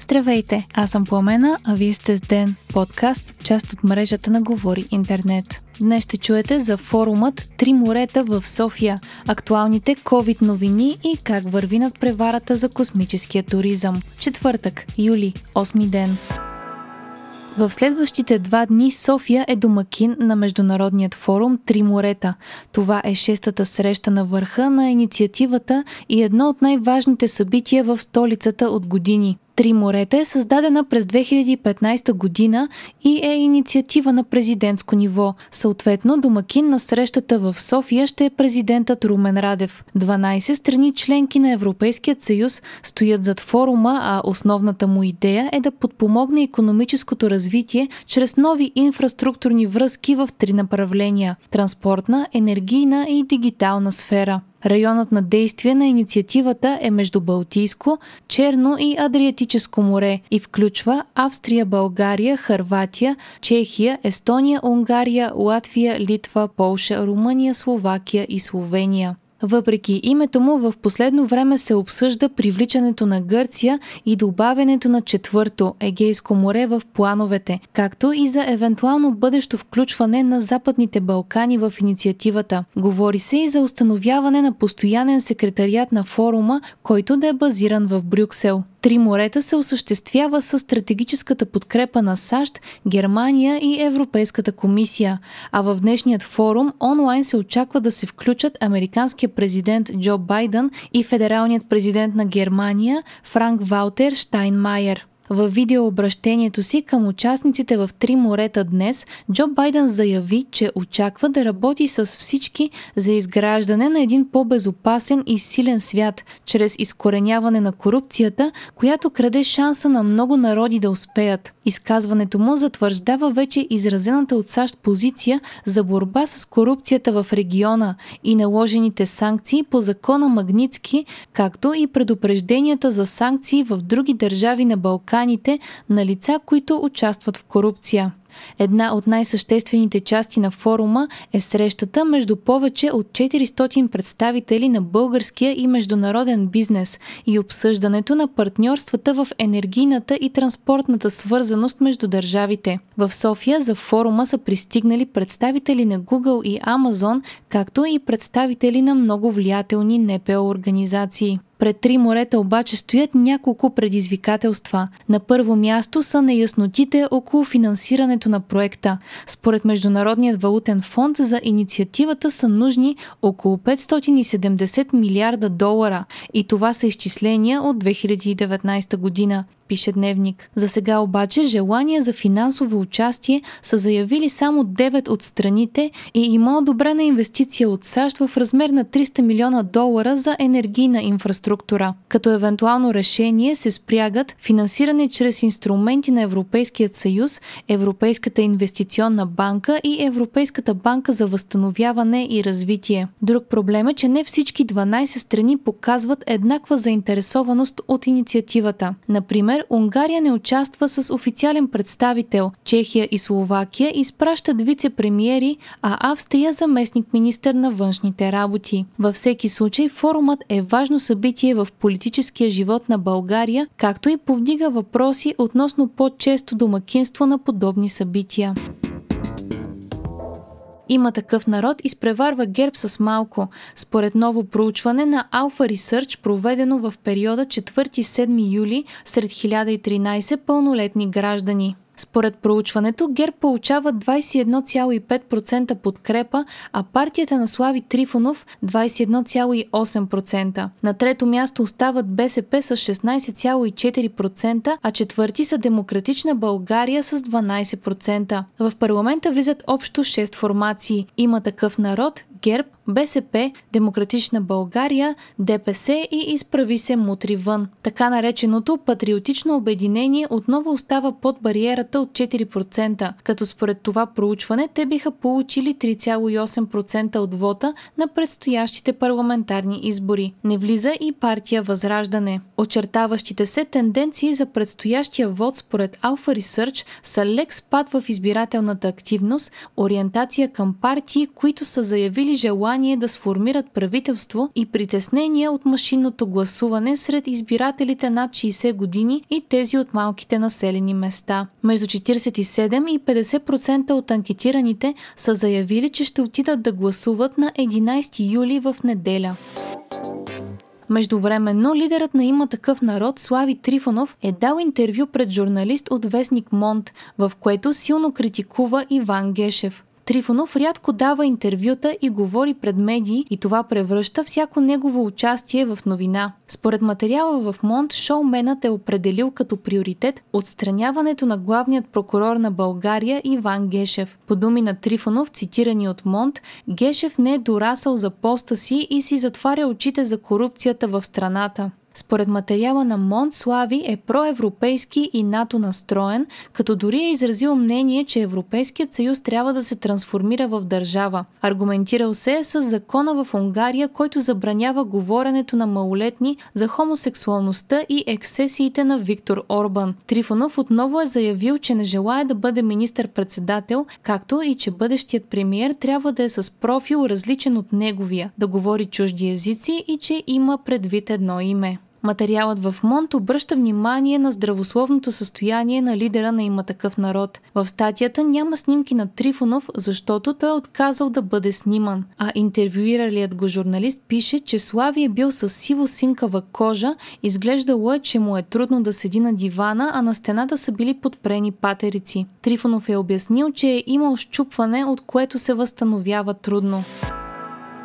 Здравейте, аз съм Пламена, а вие сте с Ден, подкаст, част от мрежата на Говори Интернет. Днес ще чуете за форумът Три морета в София, актуалните COVID новини и как върви над преварата за космическия туризъм. Четвъртък, юли, 8 ден. В следващите два дни София е домакин на Международният форум Три морета. Това е шестата среща на върха на инициативата и едно от най-важните събития в столицата от години. Три морета е създадена през 2015 година и е инициатива на президентско ниво. Съответно, домакин на срещата в София ще е президентът Румен Радев. 12 страни членки на Европейският съюз стоят зад форума, а основната му идея е да подпомогне економическото развитие чрез нови инфраструктурни връзки в три направления – транспортна, енергийна и дигитална сфера. Районът на действие на инициативата е между Балтийско, Черно и Адриатическо море и включва Австрия, България, Харватия, Чехия, Естония, Унгария, Латвия, Литва, Полша, Румъния, Словакия и Словения. Въпреки името му, в последно време се обсъжда привличането на Гърция и добавянето на четвърто Егейско море в плановете, както и за евентуално бъдещо включване на Западните Балкани в инициативата. Говори се и за установяване на постоянен секретариат на форума, който да е базиран в Брюксел. Три морета се осъществява с стратегическата подкрепа на САЩ, Германия и Европейската комисия, а в днешният форум онлайн се очаква да се включат американския президент Джо Байден и федералният президент на Германия Франк Валтер Штайнмайер. В видеообращението си към участниците в Три морета днес, Джо Байден заяви, че очаква да работи с всички за изграждане на един по-безопасен и силен свят, чрез изкореняване на корупцията, която краде шанса на много народи да успеят. Изказването му затвърждава вече изразената от САЩ позиция за борба с корупцията в региона и наложените санкции по закона Магницки, както и предупрежденията за санкции в други държави на Балканите на лица, които участват в корупция. Една от най-съществените части на форума е срещата между повече от 400 представители на българския и международен бизнес и обсъждането на партньорствата в енергийната и транспортната свързаност между държавите. В София за форума са пристигнали представители на Google и Amazon, както и представители на много влиятелни НПО организации. Пред три морета обаче стоят няколко предизвикателства. На първо място са неяснотите около финансирането на проекта. Според Международният валутен фонд за инициативата са нужни около 570 милиарда долара и това са изчисления от 2019 година пише Дневник. За сега обаче желание за финансово участие са заявили само 9 от страните и има одобрена инвестиция от САЩ в размер на 300 милиона долара за енергийна инфраструктура. Като евентуално решение се спрягат финансиране чрез инструменти на Европейският съюз, Европейската инвестиционна банка и Европейската банка за възстановяване и развитие. Друг проблем е, че не всички 12 страни показват еднаква заинтересованост от инициативата. Например, Например, Унгария не участва с официален представител. Чехия и Словакия изпращат вице-премиери, а Австрия заместник министър на външните работи. Във всеки случай форумът е важно събитие в политическия живот на България, както и повдига въпроси относно по-често домакинство на подобни събития. Има такъв народ изпреварва ГЕРБ с малко, според ново проучване на Alpha Research, проведено в периода 4-7 юли сред 1013 пълнолетни граждани. Според проучването, ГЕРБ получава 21,5% подкрепа, а партията на Слави Трифонов 21,8%. На трето място остават БСП с 16,4%, а четвърти са Демократична България с 12%. В парламента влизат общо 6 формации. Има такъв народ, ГЕРБ, БСП, Демократична България, ДПС и изправи се мутри вън. Така нареченото патриотично обединение отново остава под бариерата от 4%, като според това проучване те биха получили 3,8% от вота на предстоящите парламентарни избори. Не влиза и партия Възраждане. Очертаващите се тенденции за предстоящия вод според Alpha Research са лек спад в избирателната активност, ориентация към партии, които са заявили желание желание да сформират правителство и притеснения от машинното гласуване сред избирателите над 60 години и тези от малките населени места. Между 47 и 50% от анкетираните са заявили, че ще отидат да гласуват на 11 юли в неделя. Междувременно, лидерът на има такъв народ Слави Трифонов е дал интервю пред журналист от вестник Монт, в което силно критикува Иван Гешев. Трифонов рядко дава интервюта и говори пред медии и това превръща всяко негово участие в новина. Според материала в Монт, шоуменът е определил като приоритет отстраняването на главният прокурор на България Иван Гешев. По думи на Трифонов, цитирани от Монт, Гешев не е дорасъл за поста си и си затваря очите за корупцията в страната. Според материала на Монт Слави е проевропейски и НАТО настроен, като дори е изразил мнение, че Европейският съюз трябва да се трансформира в държава. Аргументирал се е с закона в Унгария, който забранява говоренето на малолетни за хомосексуалността и ексесиите на Виктор Орбан. Трифонов отново е заявил, че не желая да бъде министър-председател, както и че бъдещият премиер трябва да е с профил различен от неговия, да говори чужди езици и че има предвид едно име. Материалът в Монт обръща внимание на здравословното състояние на лидера на има такъв народ. В статията няма снимки на Трифонов, защото той е отказал да бъде сниман. А интервюиралият го журналист пише, че Слави е бил с сиво синкава кожа, изглеждало е, че му е трудно да седи на дивана, а на стената са били подпрени патерици. Трифонов е обяснил, че е имал щупване, от което се възстановява трудно.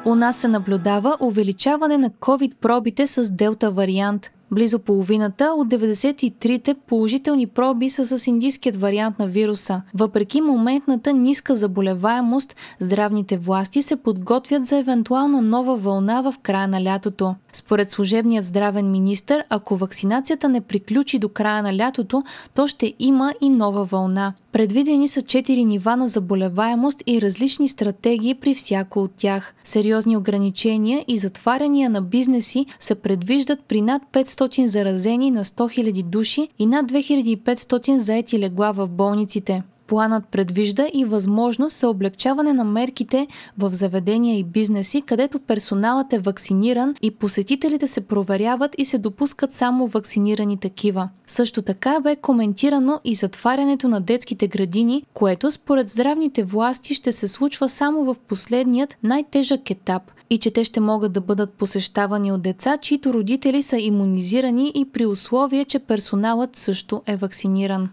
У нас се наблюдава увеличаване на COVID-пробите с делта вариант. Близо половината от 93-те положителни проби са с индийският вариант на вируса. Въпреки моментната ниска заболеваемост, здравните власти се подготвят за евентуална нова вълна в края на лятото. Според служебният здравен министр, ако вакцинацията не приключи до края на лятото, то ще има и нова вълна. Предвидени са 4 нива на заболеваемост и различни стратегии при всяко от тях. Сериозни ограничения и затваряния на бизнеси се предвиждат при над 500 заразени на 100 000 души и над 2500 заети легла в болниците. Планът предвижда и възможност за облегчаване на мерките в заведения и бизнеси, където персоналът е вакциниран и посетителите се проверяват и се допускат само вакцинирани такива. Също така бе коментирано и затварянето на детските градини, което според здравните власти ще се случва само в последният най-тежък етап и че те ще могат да бъдат посещавани от деца, чието родители са иммунизирани и при условие, че персоналът също е вакциниран.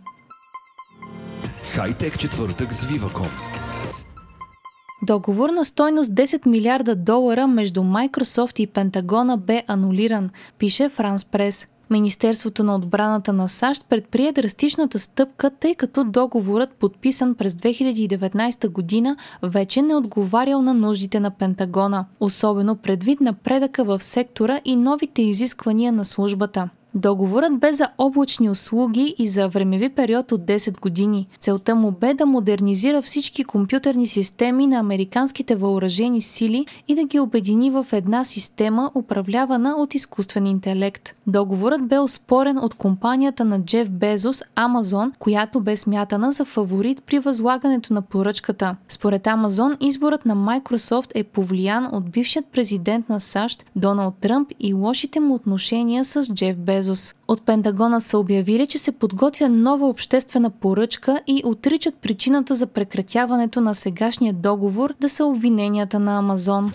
Хайтек четвъртък с Viva.com Договор на стойност 10 милиарда долара между Microsoft и Пентагона бе анулиран, пише Франс Прес. Министерството на отбраната на САЩ предприе драстичната стъпка, тъй като договорът, подписан през 2019 година, вече не отговарял на нуждите на Пентагона, особено предвид напредъка в сектора и новите изисквания на службата. Договорът бе за облачни услуги и за времеви период от 10 години. Целта му бе да модернизира всички компютърни системи на американските въоръжени сили и да ги обедини в една система, управлявана от изкуствен интелект. Договорът бе оспорен от компанията на Джеф Безос, Амазон, която бе смятана за фаворит при възлагането на поръчката. Според Амазон, изборът на Microsoft е повлиян от бившият президент на САЩ Доналд Тръмп и лошите му отношения с Джеф Безос. Безос. От Пентагона са обявили, че се подготвя нова обществена поръчка и отричат причината за прекратяването на сегашния договор да са обвиненията на Амазон.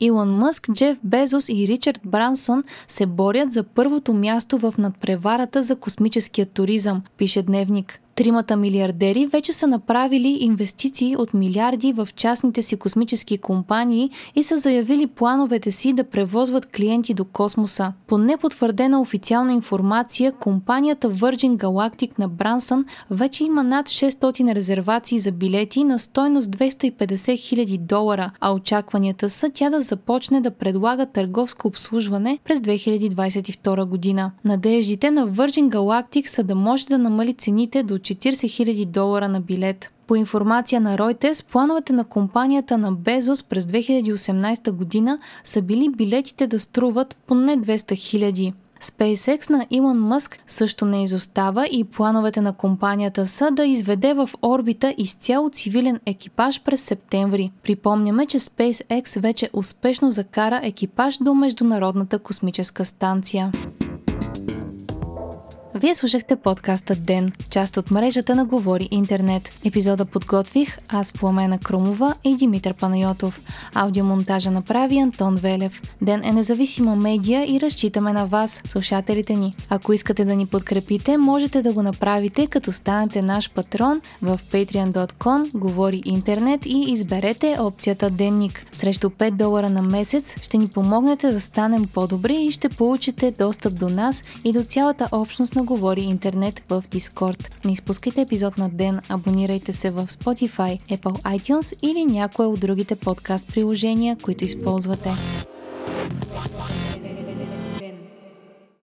Илон Мъск, Джеф Безос и Ричард Брансън се борят за първото място в надпреварата за космическия туризъм, пише Дневник. Тримата милиардери вече са направили инвестиции от милиарди в частните си космически компании и са заявили плановете си да превозват клиенти до космоса. По непотвърдена официална информация, компанията Virgin Galactic на Брансън вече има над 600 резервации за билети на стойност 250 000 долара, а очакванията са тя да започне да предлага търговско обслужване през 2022 година. Надеждите на Virgin Galactic са да може да намали цените до 40 000 долара на билет. По информация на Reuters, плановете на компанията на Безос през 2018 година са били билетите да струват поне 200 000. SpaceX на Илон Мъск също не изостава и плановете на компанията са да изведе в орбита изцяло цивилен екипаж през септември. Припомняме, че SpaceX вече успешно закара екипаж до Международната космическа станция. Вие слушахте подкаста Ден, част от мрежата на Говори Интернет. Епизода подготвих аз Пламена Крумова и Димитър Панайотов. Аудиомонтажа направи Антон Велев. Ден е независима медия и разчитаме на вас, слушателите ни. Ако искате да ни подкрепите, можете да го направите като станете наш патрон в patreon.com Говори Интернет и изберете опцията Денник. Срещу 5 долара на месец ще ни помогнете да станем по-добри и ще получите достъп до нас и до цялата общност на Говори Интернет в Дискорд. Не изпускайте епизод на ден, абонирайте се в Spotify, Apple iTunes или някое от другите подкаст приложения, които използвате.